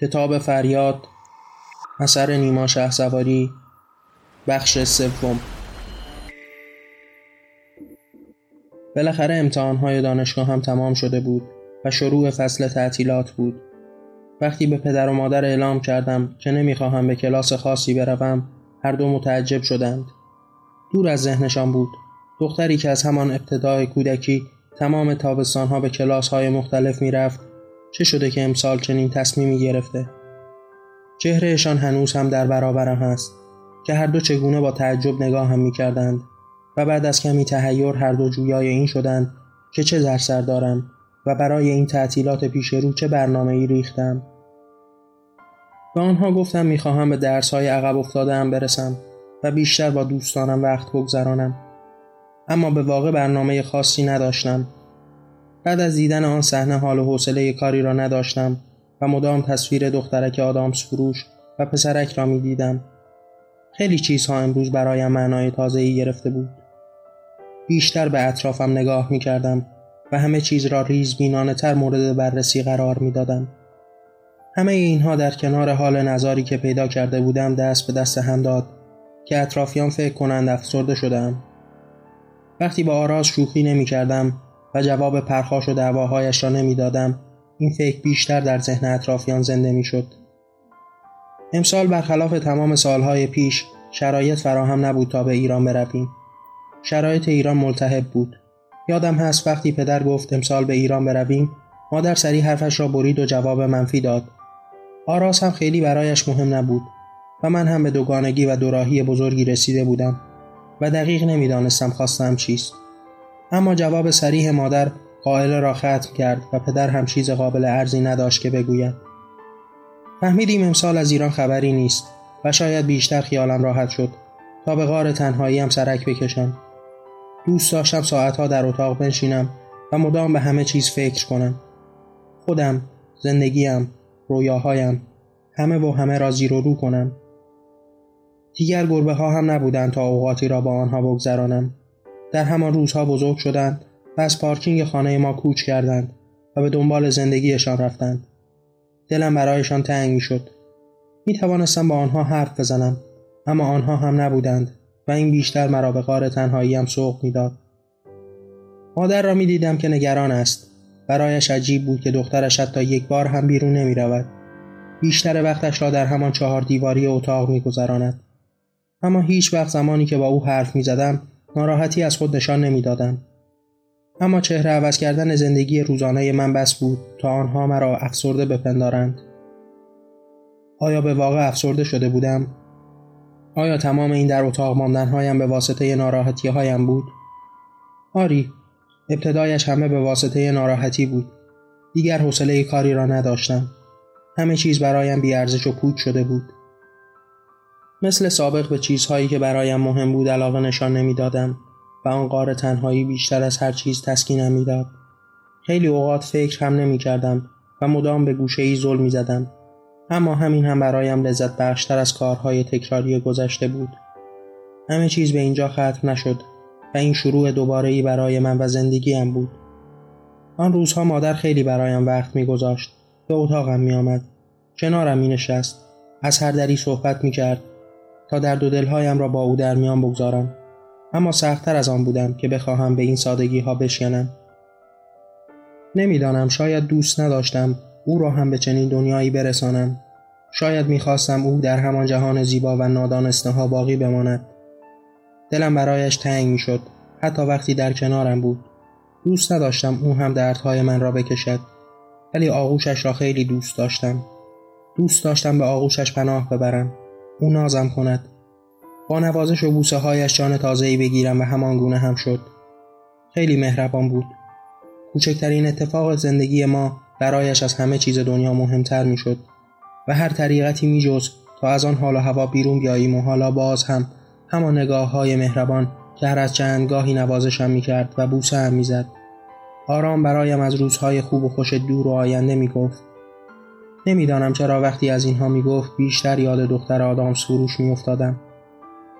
کتاب فریاد اثر نیما شه سواری بخش سوم. بالاخره امتحانهای دانشگاه هم تمام شده بود و شروع فصل تعطیلات بود. وقتی به پدر و مادر اعلام کردم که نمی‌خواهم به کلاس خاصی بروم هر دو متعجب شدند. دور از ذهنشان بود. دختری که از همان ابتدای کودکی تمام تابستانها به کلاسهای مختلف می‌رفت چه شده که امسال چنین تصمیمی گرفته؟ چهرهشان هنوز هم در برابرم هست که هر دو چگونه با تعجب نگاه هم می کردند و بعد از کمی تهیر هر دو جویای این شدند که چه در سر دارم و برای این تعطیلات پیش رو چه برنامه ای ریختم. به آنها گفتم می‌خواهم به درس های عقب افتاده هم برسم و بیشتر با دوستانم وقت بگذرانم. اما به واقع برنامه خاصی نداشتم. بعد از دیدن آن صحنه حال و حوصله کاری را نداشتم و مدام تصویر دخترک آدامس فروش و پسرک را می دیدم. خیلی چیزها امروز برایم معنای تازه ای گرفته بود. بیشتر به اطرافم نگاه می کردم و همه چیز را ریز بینانه تر مورد بررسی قرار می دادم. همه اینها در کنار حال نظاری که پیدا کرده بودم دست به دست هم داد که اطرافیان فکر کنند افسرده شدم. وقتی با آراز شوخی نمی کردم و جواب پرخاش و دعواهایش را نمی دادم این فکر بیشتر در ذهن اطرافیان زنده می شد. امسال برخلاف تمام سالهای پیش شرایط فراهم نبود تا به ایران برویم. شرایط ایران ملتهب بود. یادم هست وقتی پدر گفت امسال به ایران برویم مادر سریع حرفش را برید و جواب منفی داد. آراس هم خیلی برایش مهم نبود و من هم به دوگانگی و دوراهی بزرگی رسیده بودم و دقیق نمی‌دانستم خواستم چیست. اما جواب سریح مادر قائله را ختم کرد و پدر هم چیز قابل ارزی نداشت که بگوید. فهمیدیم امسال از ایران خبری نیست و شاید بیشتر خیالم راحت شد تا به غار تنهایی هم سرک بکشم. دوست داشتم ساعتها در اتاق بنشینم و مدام به همه چیز فکر کنم. خودم زندگیم رویاهایم همه و همه را زیر و رو کنم. دیگر گربه ها هم نبودند تا اوقاتی را با آنها بگذرانم. در همان روزها بزرگ شدند و از پارکینگ خانه ما کوچ کردند و به دنبال زندگیشان رفتند. دلم برایشان تنگ می شد. می توانستم با آنها حرف بزنم اما آنها هم نبودند و این بیشتر مرا به غار تنهاییم سوق می‌داد. مادر را می دیدم که نگران است. برایش عجیب بود که دخترش حتی یک بار هم بیرون نمی رود. بیشتر وقتش را در همان چهار دیواری اتاق می گذراند. اما هیچ وقت زمانی که با او حرف می زدم ناراحتی از خود نشان نمی‌دادم. اما چهره عوض کردن زندگی روزانه من بس بود تا آنها مرا افسرده بپندارند. آیا به واقع افسرده شده بودم؟ آیا تمام این در اتاق ماندنهایم به واسطه ناراحتی هایم بود؟ آری، ابتدایش همه به واسطه ناراحتی بود. دیگر حوصله کاری را نداشتم. همه چیز برایم بیارزش و پود شده بود. مثل سابق به چیزهایی که برایم مهم بود علاقه نشان نمی‌دادم و آن قار تنهایی بیشتر از هر چیز تسکینم می‌داد. خیلی اوقات فکر هم نمی کردم و مدام به گوشه ای ظلم می زدم. اما همین هم برایم لذت بخشتر از کارهای تکراری گذشته بود. همه چیز به اینجا ختم نشد و این شروع دوباره ای برای من و زندگیم بود. آن روزها مادر خیلی برایم وقت میگذاشت. به اتاقم می آمد کنارم می نشست از هر دری صحبت می کرد تا در دو دلهایم را با او در میان بگذارم. اما سختتر از آن بودم که بخواهم به این سادگی ها بشکنم. نمی‌دانم شاید دوست نداشتم او را هم به چنین دنیایی برسانم. شاید می‌خواستم او در همان جهان زیبا و نادانسته ها باقی بماند. دلم برایش تنگ می‌شد حتی وقتی در کنارم بود. دوست نداشتم او هم دردهای من را بکشد ولی آغوشش را خیلی دوست داشتم. دوست داشتم به آغوشش پناه ببرم. او نازم کند. با نوازش و بوسه هایش جان ای بگیرم و همان گونه هم شد. خیلی مهربان بود. کوچکترین اتفاق زندگی ما برایش از همه چیز دنیا مهمتر می‌شد و هر طریقتی میجز تا از آن حال و هوا بیرون بیاییم و حالا باز هم همان نگاه های مهربان که هر از چندگاهی نوازشم می‌کرد و بوسه هم می‌زد. آرام برایم از روزهای خوب و خوش دور و آینده می‌گفت. نمی‌دانم چرا وقتی از اینها می‌گفت بیشتر یاد دختر آدام سروش میافتادم.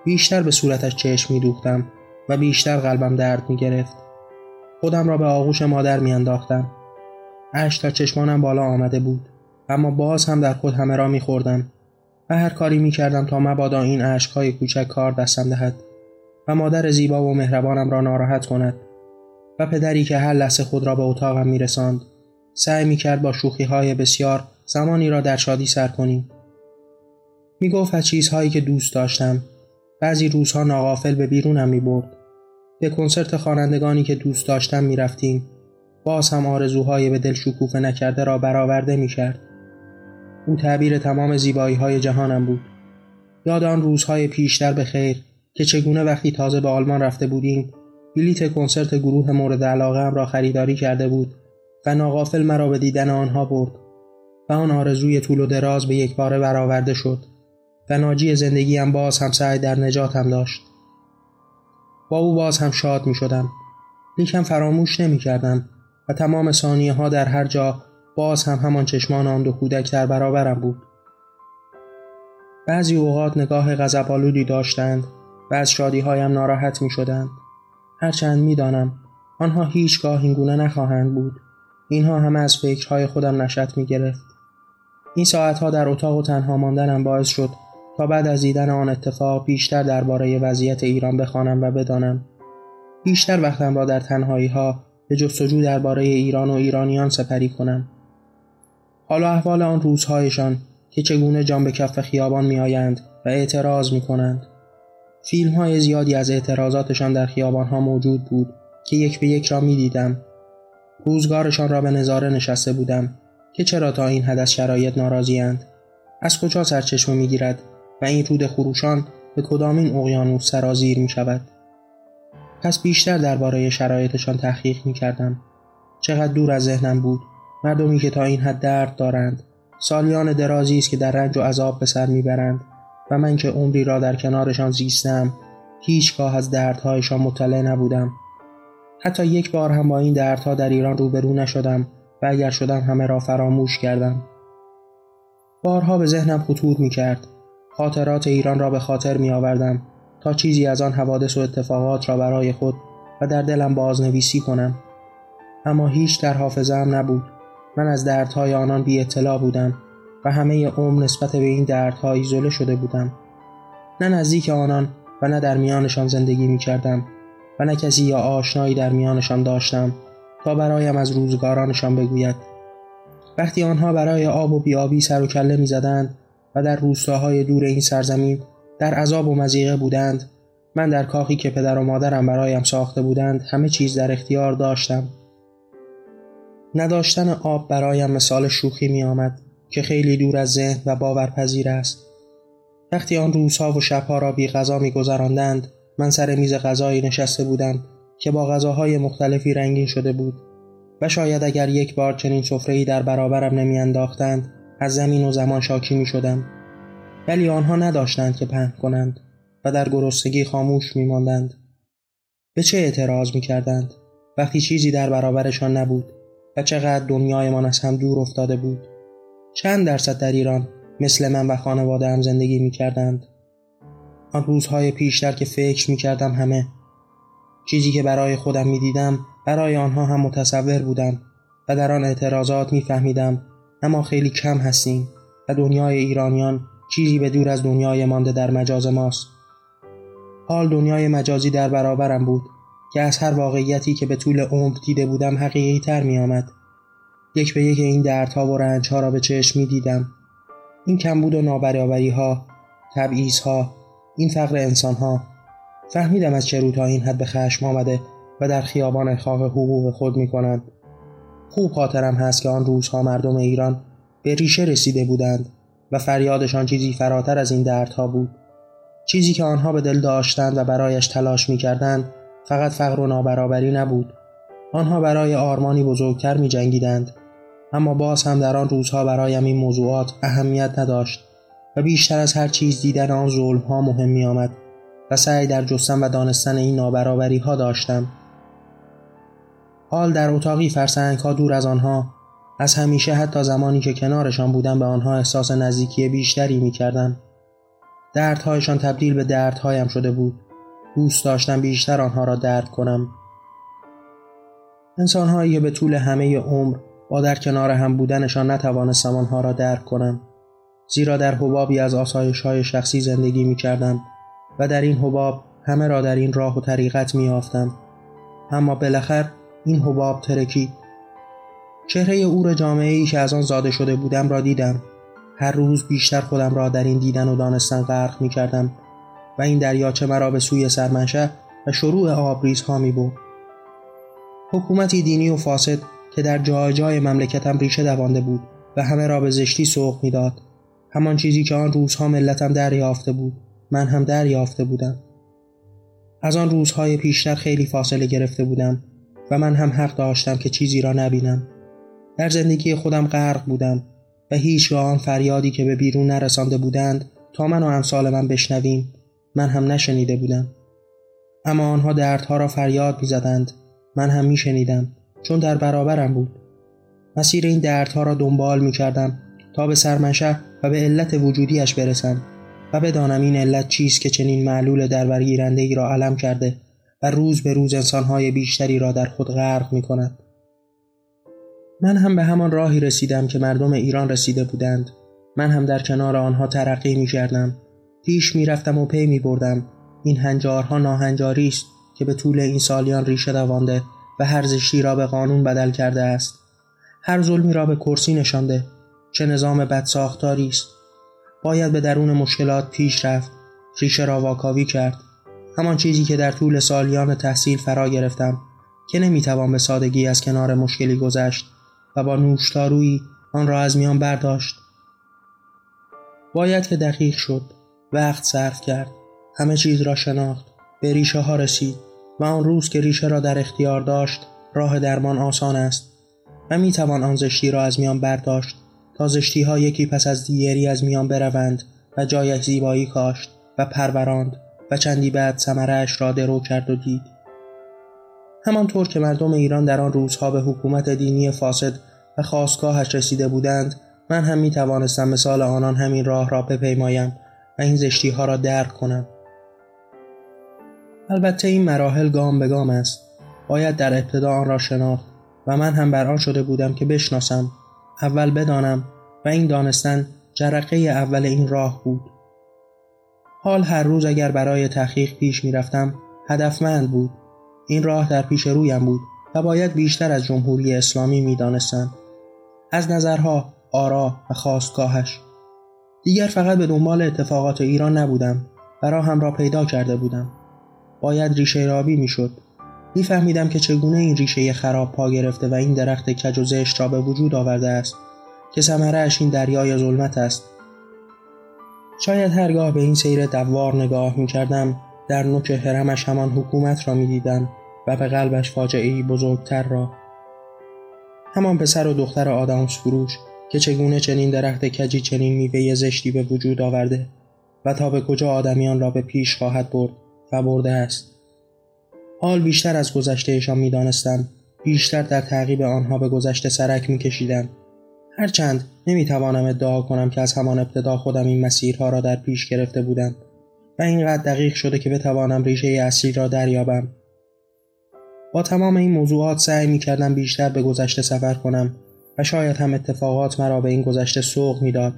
بیشتر به صورتش چشم میدوختم و بیشتر قلبم درد می‌گرفت. خودم را به آغوش مادر میانداختم. اش تا چشمانم بالا آمده بود اما باز هم در خود همه را میخوردم و هر کاری می‌کردم تا مبادا این اشکهای کوچک کار دستم دهد و مادر زیبا و مهربانم را ناراحت کند و پدری که هر لحظه خود را به اتاقم میرساند سعی می‌کرد با شوخی های بسیار زمانی را در شادی سر کنیم می گفت از چیزهایی که دوست داشتم بعضی روزها ناغافل به بیرونم می برد. به کنسرت خوانندگانی که دوست داشتم می رفتیم. باز هم آرزوهای به دل شکوفه نکرده را برآورده می کرد. او تعبیر تمام زیبایی های جهانم بود. یاد آن روزهای پیشتر به خیر که چگونه وقتی تازه به آلمان رفته بودیم بلیت کنسرت گروه مورد علاقه را خریداری کرده بود و ناغافل مرا به دیدن آنها برد و آن آرزوی طول و دراز به یک باره برآورده شد و ناجی زندگیم باز هم سعی در نجاتم داشت. با او باز هم شاد می شدم لیکن فراموش نمی کردم و تمام ثانیه ها در هر جا باز هم همان چشمان آن دو کودک در برابرم بود. بعضی اوقات نگاه غضبآلودی داشتند و از شادی هایم ناراحت می شدند هرچند می دانم آنها هیچگاه اینگونه نخواهند بود. اینها همه از فکرهای خودم نشت می گرفت این ساعتها در اتاق و تنها ماندنم باعث شد تا بعد از دیدن آن اتفاق بیشتر درباره وضعیت ایران بخوانم و بدانم بیشتر وقتم را در تنهایی ها به جستجو درباره ایران و ایرانیان سپری کنم حالا احوال آن روزهایشان که چگونه جان به کف خیابان میآیند و اعتراض می کنند. فیلم های زیادی از اعتراضاتشان در خیابان ها موجود بود که یک به یک را می دیدم. روزگارشان را به نظاره نشسته بودم که چرا تا این حد از شرایط ناراضیاند؟ از کجا سرچشمه می‌گیرد و این رود خروشان به کدامین اقیانوس سرازیر می شود پس بیشتر درباره شرایطشان تحقیق می کردم چقدر دور از ذهنم بود. مردمی که تا این حد درد دارند. سالیان درازی است که در رنج و عذاب به سر می‌برند و من که عمری را در کنارشان زیستم هیچگاه از دردهایشان مطلع نبودم. حتی یک بار هم با این دردها در ایران روبرو نشدم. و اگر شدم همه را فراموش کردم. بارها به ذهنم خطور می کرد خاطرات ایران را به خاطر می آوردم تا چیزی از آن حوادث و اتفاقات را برای خود و در دلم بازنویسی کنم. اما هیچ در حافظم نبود. من از دردهای آنان بی اطلاع بودم و همه عمر نسبت به این دردها ایزوله شده بودم. نه نزدیک آنان و نه در میانشان زندگی می کردم و نه کسی یا آشنایی در میانشان داشتم. تا برایم از روزگارانشان بگوید. وقتی آنها برای آب و بیابی سر و کله می زدند و در روستاهای دور این سرزمین در عذاب و مزیقه بودند من در کاخی که پدر و مادرم برایم ساخته بودند همه چیز در اختیار داشتم. نداشتن آب برایم مثال شوخی می آمد که خیلی دور از ذهن و باورپذیر است. وقتی آن روزها و شبها را بی غذا می گذراندند من سر میز غذایی نشسته بودم که با غذاهای مختلفی رنگین شده بود و شاید اگر یک بار چنین سفره‌ای در برابرم نمیانداختند از زمین و زمان شاکی می شدم. ولی آنها نداشتند که پهن کنند و در گرسنگی خاموش می ماندند. به چه اعتراض می کردند وقتی چیزی در برابرشان نبود و چقدر دنیایمان از هم دور افتاده بود چند درصد در ایران مثل من و خانواده هم زندگی می کردند آن روزهای پیشتر که فکر می کردم همه چیزی که برای خودم می دیدم برای آنها هم متصور بودم و در آن اعتراضات می فهمیدم اما خیلی کم هستیم و دنیای ایرانیان چیزی به دور از دنیای مانده در مجاز ماست حال دنیای مجازی در برابرم بود که از هر واقعیتی که به طول عمر دیده بودم حقیقی تر می آمد. یک به یک این دردها و رنجها را به چشم می دیدم. این کمبود و نابرابری ها، تبعیض ها، این فقر انسان ها. فهمیدم از چه تا این حد به خشم آمده و در خیابان خواه حقوق خود می کنند. خوب خاطرم هست که آن روزها مردم ایران به ریشه رسیده بودند و فریادشان چیزی فراتر از این دردها بود. چیزی که آنها به دل داشتند و برایش تلاش می کردند فقط فقر و نابرابری نبود. آنها برای آرمانی بزرگتر می جنگیدند. اما باز هم در آن روزها برایم این موضوعات اهمیت نداشت و بیشتر از هر چیز دیدن آن ظلم ها مهم می آمد و سعی در جستن و دانستن این نابرابری ها داشتم. حال در اتاقی فرسنگ ها دور از آنها از همیشه حتی زمانی که کنارشان بودم به آنها احساس نزدیکی بیشتری می کردم. دردهایشان تبدیل به دردهایم شده بود. دوست داشتم بیشتر آنها را درد کنم. انسانهایی که به طول همه عمر با در کنار هم بودنشان نتوانستم آنها را درک کنم زیرا در حبابی از آسایش های شخصی زندگی می کردم و در این حباب همه را در این راه و طریقت می آفتم. اما بالاخر این حباب ترکی چهره او را جامعه ای که از آن زاده شده بودم را دیدم هر روز بیشتر خودم را در این دیدن و دانستن غرق می کردم و این دریاچه مرا به سوی سرمنشه و شروع آبریزها می بود. حکومتی دینی و فاسد که در جای جای مملکتم ریشه دوانده بود و همه را به زشتی سوق می‌داد همان چیزی که آن روزها ملتم دریافته بود من هم دریافته بودم. از آن روزهای پیشتر خیلی فاصله گرفته بودم و من هم حق داشتم که چیزی را نبینم. در زندگی خودم غرق بودم و هیچ آن فریادی که به بیرون نرسانده بودند تا من و امثال من بشنویم من هم نشنیده بودم. اما آنها دردها را فریاد می‌زدند من هم میشنیدم چون در برابرم بود. مسیر این دردها را دنبال می کردم تا به سرمنشه و به علت وجودیش برسم. و بدانم این علت چیست که چنین معلول در برگیرنده ای را علم کرده و روز به روز انسانهای بیشتری را در خود غرق می کند. من هم به همان راهی رسیدم که مردم ایران رسیده بودند. من هم در کنار آنها ترقی می کردم پیش می رفتم و پی می بردم این هنجارها ناهنجاری است که به طول این سالیان ریشه دوانده و هر زشتی را به قانون بدل کرده است. هر ظلمی را به کرسی نشانده. چه نظام بد ساختاری است. باید به درون مشکلات پیش رفت. ریشه را واکاوی کرد. همان چیزی که در طول سالیان تحصیل فرا گرفتم که نمی‌توان به سادگی از کنار مشکلی گذشت و با نوشتارویی آن را از میان برداشت. باید که دقیق شد. وقت صرف کرد. همه چیز را شناخت. به ریشه ها رسید و آن روز که ریشه را در اختیار داشت راه درمان آسان است و می توان آن زشتی را از میان برداشت. تا زشتی ها یکی پس از دیگری از میان بروند و جایش زیبایی کاشت و پروراند و چندی بعد ثمرهاش را درو کرد و دید. همانطور که مردم ایران در آن روزها به حکومت دینی فاسد و خواستگاهش رسیده بودند من هم می توانستم مثال آنان همین راه را بپیمایم و این زشتی ها را درک کنم. البته این مراحل گام به گام است. باید در ابتدا آن را شناخت و من هم بر آن شده بودم که بشناسم. اول بدانم و این دانستن جرقه اول این راه بود. حال هر روز اگر برای تحقیق پیش می‌رفتم هدفمند بود. این راه در پیش رویم بود و باید بیشتر از جمهوری اسلامی می‌دانستم. از نظرها آرا و خواستگاهش. دیگر فقط به دنبال اتفاقات ایران نبودم و هم را پیدا کرده بودم. باید ریشه رابی می‌شد. میفهمیدم که چگونه این ریشه خراب پا گرفته و این درخت کج و زشت را به وجود آورده است که ثمرهاش این دریای ظلمت است. شاید هرگاه به این سیر دوار نگاه می کردم در نوک حرمش همان حکومت را می دیدم و به قلبش فاجعه بزرگتر را. همان پسر و دختر آدامس فروش که چگونه چنین درخت کجی چنین میوه زشتی به وجود آورده و تا به کجا آدمیان را به پیش خواهد برد و برده است. حال بیشتر از گذشتهشان می‌دانستم. بیشتر در تعقیب آنها به گذشته سرک میکشیدم. هرچند نمی‌توانم ادعا کنم که از همان ابتدا خودم این مسیرها را در پیش گرفته بودم و اینقدر دقیق شده که بتوانم ریشه اصلی را دریابم. با تمام این موضوعات سعی می کردم بیشتر به گذشته سفر کنم و شاید هم اتفاقات مرا به این گذشته سوق می‌داد.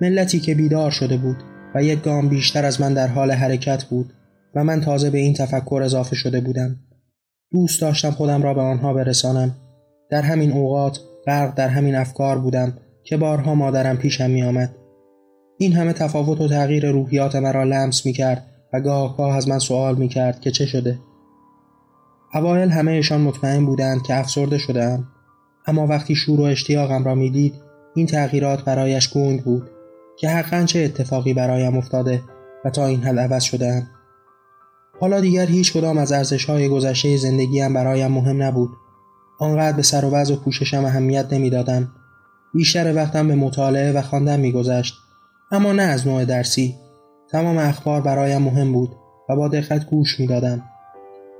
ملتی که بیدار شده بود و یک گام بیشتر از من در حال حرکت بود و من تازه به این تفکر اضافه شده بودم. دوست داشتم خودم را به آنها برسانم. در همین اوقات غرق در همین افکار بودم که بارها مادرم پیشم می آمد. این همه تفاوت و تغییر روحیات مرا لمس می کرد و گاه گاه از من سوال می کرد که چه شده. اوایل همهشان مطمئن بودند که افسرده شدهام. اما وقتی شور و اشتیاقم را می‌دید این تغییرات برایش گنگ بود که حقا چه اتفاقی برایم افتاده و تا این حد عوض شدهام. حالا دیگر هیچ کدام از ارزش های گذشته زندگیم برایم مهم نبود. آنقدر به سر و و پوششم اهمیت نمی‌دادم. بیشتر وقتم به مطالعه و خواندن میگذشت اما نه از نوع درسی. تمام اخبار برایم مهم بود و با دقت گوش می‌دادم.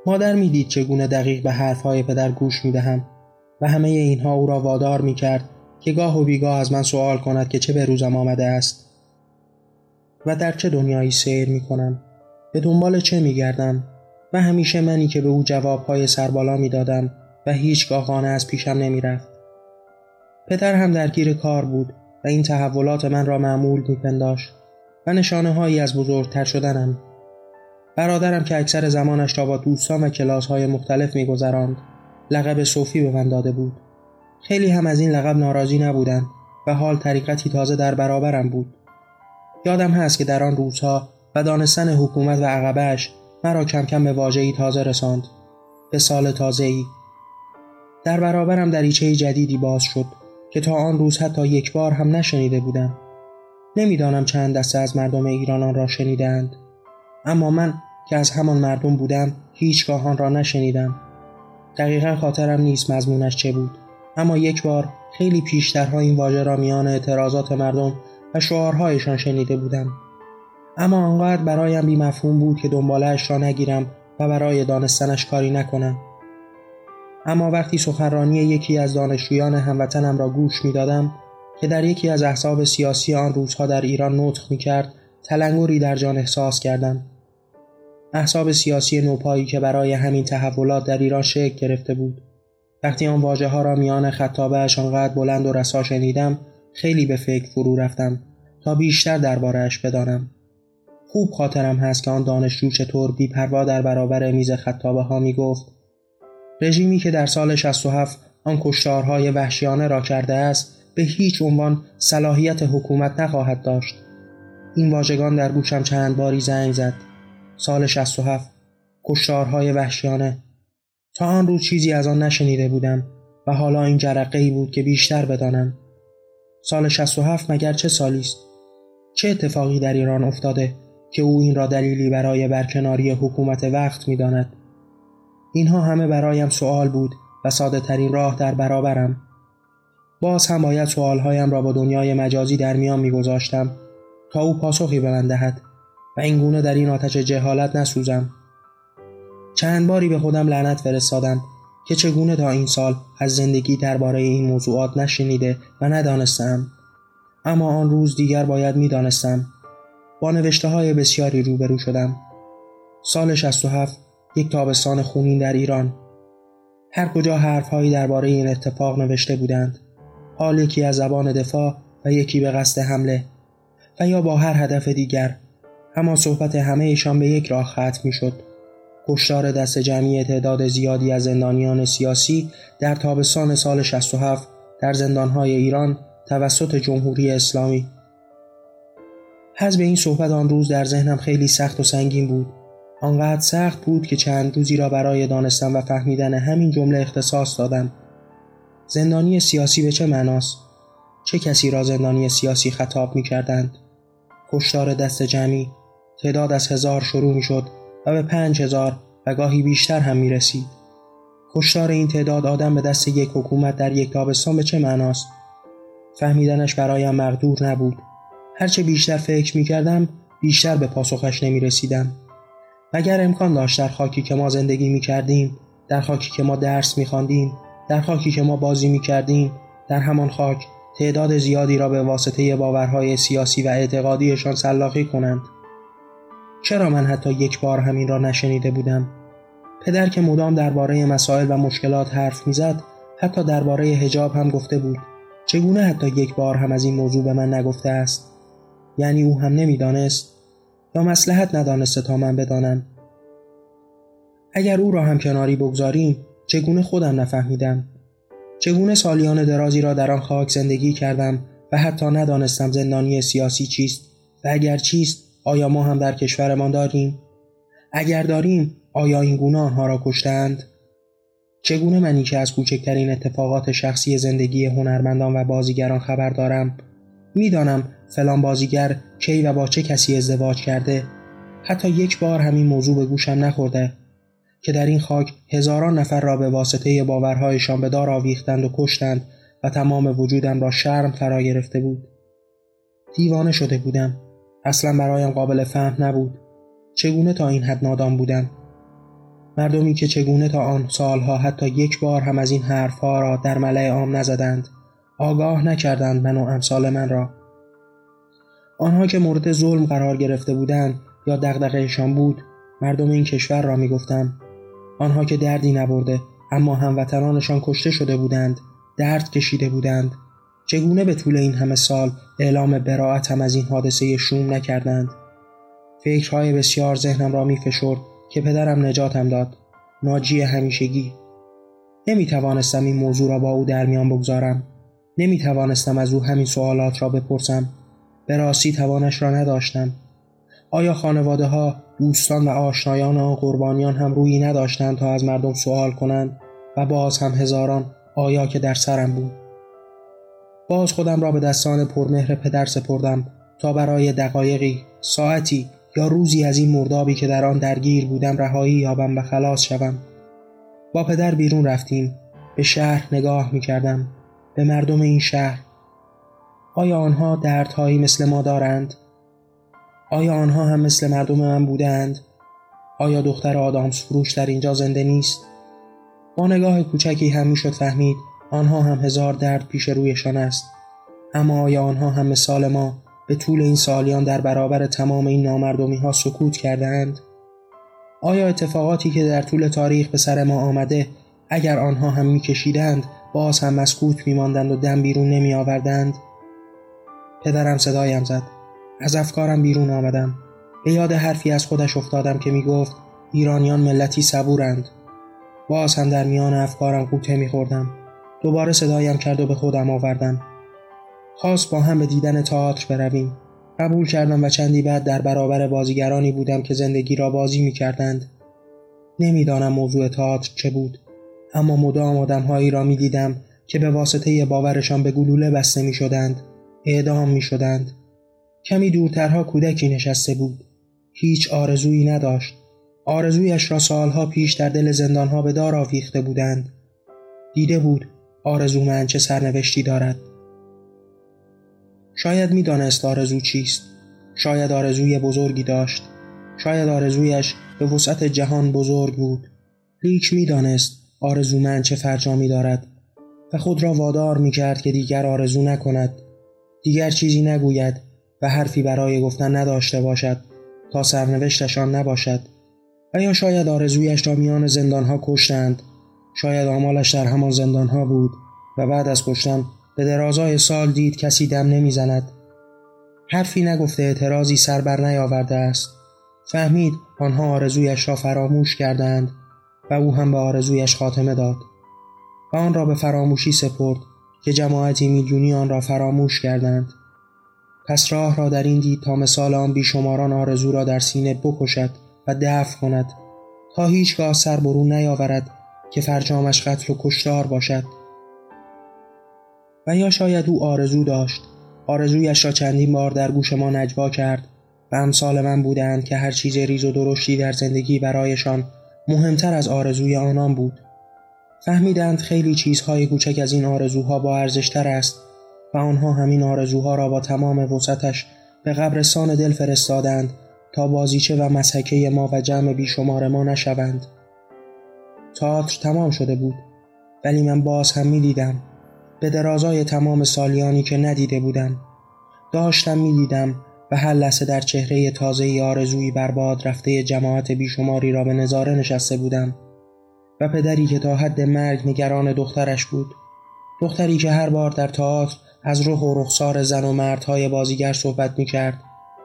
مادر می‌دید چگونه دقیق به حرفهای پدر گوش می‌دهم و همه اینها او را وادار می‌کرد که گاه و بیگاه از من سوال کند که چه به روزم آمده است و در چه دنیایی سیر می‌کنم. به دنبال چه میگردم؟ و همیشه منی که به او جوابهای سربالا می‌دادم و هیچگاه قانه از پیشم نمی‌رفت. پدر هم درگیر کار بود و این تحولات من را معمول میپنداشت و نشانه هایی از بزرگتر شدنم. برادرم که اکثر زمانش را با دوستان و کلاس های مختلف میگذراند لقب صوفی به من داده بود. خیلی هم از این لقب ناراضی نبودند و حال طریقتی تازه در برابرم بود. یادم هست که در آن روزها و دانستن حکومت و عقبش مرا کم کم به واژه‌ای تازه رساند. به سال تازه ای در برابرم دریچه جدیدی باز شد که تا آن روز حتی یک بار هم نشنیده بودم. نمی‌دانم چند دسته از مردم ایران آن را شنیدند اما من که از همان مردم بودم هیچگاه آن را نشنیدم. دقیقا خاطرم نیست مضمونش چه بود. اما یک بار خیلی پیشترها این واژه را میان اعتراضات مردم و شعارهایشان شنیده بودم. اما آنقدر برایم بیمفهوم بود که دنبالش را نگیرم و برای دانستنش کاری نکنم. اما وقتی سخنرانی یکی از دانشجویان هموطنم را گوش می‌دادم که در یکی از احزاب سیاسی آن روزها در ایران نطق می‌کرد تلنگری در جان احساس کردم. احزاب سیاسی نوپایی که برای همین تحولات در ایران شکل گرفته بود. وقتی آن واژه ها را میان خطابهش آنقدر بلند و رسا شنیدم خیلی به فکر فرو رفتم تا بیشتر دربارهاش بدانم. خوب خاطرم هست که آن دانشجو چطور بیپروا در برابر میز خطابه ها می گفت رژیمی که در سال 67 آن کشتارهای وحشیانه را کرده است به هیچ عنوان صلاحیت حکومت نخواهد داشت. این واژگان در گوشم چند باری زنگ زد. سال 67 کشتارهای وحشیانه. تا آن روز چیزی از آن نشنیده بودم و حالا این جرقه ای بود که بیشتر بدانم. سال 67 مگر چه سالی است؟ چه اتفاقی در ایران افتاده؟ که او این را دلیلی برای برکناری حکومت وقت می‌داند. اینها همه برایم سوال بود و ساده ترین راه در برابرم. باز هم باید سوالهایم را با دنیای مجازی در میان میگذاشتم تا او پاسخی به من دهد و این گونه در این آتش جهالت نسوزم. چند باری به خودم لعنت فرستادم که چگونه تا این سال از زندگی درباره این موضوعات نشنیده و ندانستم. اما آن روز دیگر باید می‌دانستم نوشته های بسیاری روبرو شدم. سال 67 یک تابستان خونین در ایران. هر کجا حرفهایی درباره این اتفاق نوشته بودند حال یکی از زبان دفاع و یکی به قصد حمله و یا با هر هدف دیگر اما صحبت همه ایشان به یک راه ختم می شد کشتار دست جمعی تعداد زیادی از زندانیان سیاسی در تابستان سال 67 در زندانهای ایران توسط جمهوری اسلامی حزب این صحبت آن روز در ذهنم خیلی سخت و سنگین بود آنقدر سخت بود که چند روزی را برای دانستن و فهمیدن همین جمله اختصاص دادم زندانی سیاسی به چه معناست؟ چه کسی را زندانی سیاسی خطاب می کردند؟ کشتار دست جمعی تعداد از هزار شروع می شد و به پنج هزار و گاهی بیشتر هم می رسید. کشتار این تعداد آدم به دست یک حکومت در یک تابستان به چه معناست؟ فهمیدنش برایم مقدور نبود. هرچه بیشتر فکر می کردم بیشتر به پاسخش نمی رسیدم. مگر امکان داشت در خاکی که ما زندگی می کردیم در خاکی که ما درس می خواندیم در خاکی که ما بازی می کردیم در همان خاک تعداد زیادی را به واسطه باورهای سیاسی و اعتقادیشان سلاخی کنند. چرا من حتی یک بار همین را نشنیده بودم؟ پدر که مدام درباره مسائل و مشکلات حرف می‌زد حتی درباره هجاب هم گفته بود. چگونه حتی یک بار هم از این موضوع به من نگفته است؟ یعنی او هم نمی‌دانست یا مسلحت ندانسته تا من بدانم. اگر او را هم کناری بگذاریم چگونه خودم نفهمیدم؟ چگونه سالیان درازی را در آن خاک زندگی کردم و حتی ندانستم زندانی سیاسی چیست و اگر چیست آیا ما هم در کشورمان داریم؟ اگر داریم آیا این گونه آنها را کشتند چگونه منی که از کوچکترین اتفاقات شخصی زندگی هنرمندان و بازیگران خبر دارم؟ می‌دانم فلان بازیگر کی و با چه کسی ازدواج کرده. حتی یک بار همین موضوع به گوشم نخورده که در این خاک هزاران نفر را به واسطه باورهایشان به دار آویختند و کشتند و تمام وجودم را شرم فرا گرفته بود. دیوانه شده بودم. اصلا برایم قابل فهم نبود. چگونه تا این حد نادان بودم؟ مردمی که چگونه تا آن سالها حتی یک بار هم از این حرفها را در ملع عام نزدند. آگاه نکردند من و امثال من را. آنها که مورد ظلم قرار گرفته بودند یا دغدغهشان بود مردم این کشور را می‌گفتم آنها که دردی نبرده اما هموطنانشان کشته شده بودند درد کشیده بودند. چگونه به طول این همه سال اعلام براعتم از این حادثه شوم نکردند؟ فکرهای بسیار ذهنم را می فشرد که پدرم نجاتم داد. ناجی همیشگی. نمی توانستم این موضوع را با او در میان بگذارم. نمی توانستم از او همین سوالات را بپرسم. به راستی توانش را نداشتم. آیا خانواده ها دوستان و آشنایان آن قربانیان هم رویی نداشتند تا از مردم سوال کنند و باز هم هزاران آیا که در سرم بود؟ باز خودم را به دستان پرمهر پدر سپردم تا برای دقایقی ساعتی یا روزی از این مردابی که در آن درگیر بودم رهایی یابم و خلاص شوم. با پدر بیرون رفتیم. به شهر نگاه می کردم به مردم این شهر آیا آنها دردهایی مثل ما دارند؟ آیا آنها هم مثل مردم من بودند؟ آیا دختر آدامس فروش در اینجا زنده نیست؟ با نگاه کوچکی هم می‌شد فهمید آنها هم هزار درد پیش رویشان است اما آیا آنها هم مثال ما به طول این سالیان در برابر تمام این نامردمی ها سکوت کردند؟ آیا اتفاقاتی که در طول تاریخ به سر ما آمده اگر آنها هم میکشیدند باز هم مسکوت میماندند و دم بیرون نمی آوردند؟ پدرم صدایم زد. از افکارم بیرون آمدم. به یاد حرفی از خودش افتادم که می گفت ایرانیان ملتی صبورند. باز هم در میان افکارم قوطه میخوردم. دوباره صدایم کرد و به خودم آوردم. خواست با هم به دیدن تئاتر برویم. قبول کردم و چندی بعد در برابر بازیگرانی بودم که زندگی را بازی می کردند. نمی‌دانم موضوع تئاتر چه بود. اما مدام آدمهایی را می دیدم که به واسطه باورشان به گلوله بسته می شدند اعدام می شدند کمی دورترها کودکی نشسته بود. هیچ آرزویی نداشت. آرزویش را سالها پیش در دل زندانها به دار آویخته بودند. دیده بود آرزو من چه سرنوشتی دارد. شاید می‌دانست آرزو چیست. شاید آرزوی بزرگی داشت. شاید آرزویش به وسعت جهان بزرگ بود. لیک می‌دانست آرزو من چه فرجامی دارد و خود را وادار می کرد که دیگر آرزو نکند. دیگر چیزی نگوید و حرفی برای گفتن نداشته باشد تا سرنوشتشان نباشد. و یا شاید آرزویش را میان زندانها کشتند. شاید آمالش در همان زندانها بود و بعد از کشتن به درازای سال دید کسی دم نمی‌زند. حرفی نگفته اعتراضی سر بر نیاورده است. فهمید آنها آرزویش را فراموش کردند. و او هم به آرزویش خاتمه داد. و آن را به فراموشی سپرد که جماعتی میلیونی آن را فراموش کردند. پس راه را در این دید تا مثال آن بیشماران آرزو را در سینه بکشد و دفع کند تا هیچگاه سر برون نیاورد که فرجامش قتل و کشتار باشد. و یا شاید او آرزو داشت. آرزویش را چندین بار در گوش ما نجوا کرد و امثال من بودند که هر چیز ریز و درشتی در زندگی برایشان مهمتر از آرزوی آنان بود. فهمیدند خیلی چیزهای کوچک از این آرزوها با ارزشتر است و آنها همین آرزوها را با تمام وسعتش به قبرستان دل فرستادند تا بازیچه و مسحکه ما و جمع بیشمار ما نشوند. تئاتر تمام شده بود ولی من باز هم می دیدم به درازای تمام سالیانی که ندیده بودم. داشتم می دیدم و هر لحظه در چهره تازه آرزویی برباد رفته جماعت بیشماری را به نظاره نشسته بودم و پدری که تا حد مرگ نگران دخترش بود دختری که هر بار در تئاتر از روح و رخسار زن و مردهای بازیگر صحبت می کرد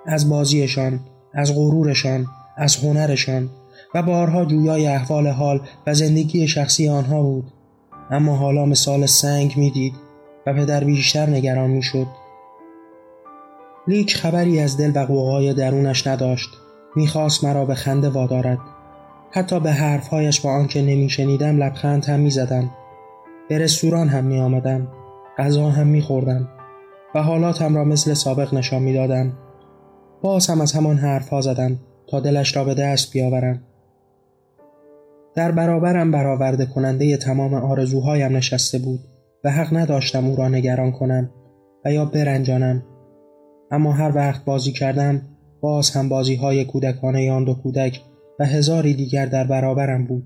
از بازیشان از غرورشان از هنرشان و بارها جویای احوال حال و زندگی شخصی آنها بود. اما حالا مثال سنگ می‌دید و پدر بیشتر نگران می‌شد. لیک خبری از دل و قوقای درونش نداشت. می‌خواست مرا به خنده وادارد. حتی به حرفهایش با آنکه نمیشنیدم لبخند هم می‌زدم. به رستوران هم میآمدم. غذا هم میخوردم. و حالاتم را مثل سابق نشان می‌دادم. باز هم از همان حرفها زدم تا دلش را به دست بیاورم. در برابرم برآورده کننده تمام آرزوهایم نشسته بود و حق نداشتم او را نگران کنم و یا برنجانم. اما هر وقت بازی کردم باز هم بازی های کودکانه آن دو کودک و هزاری دیگر در برابرم بود.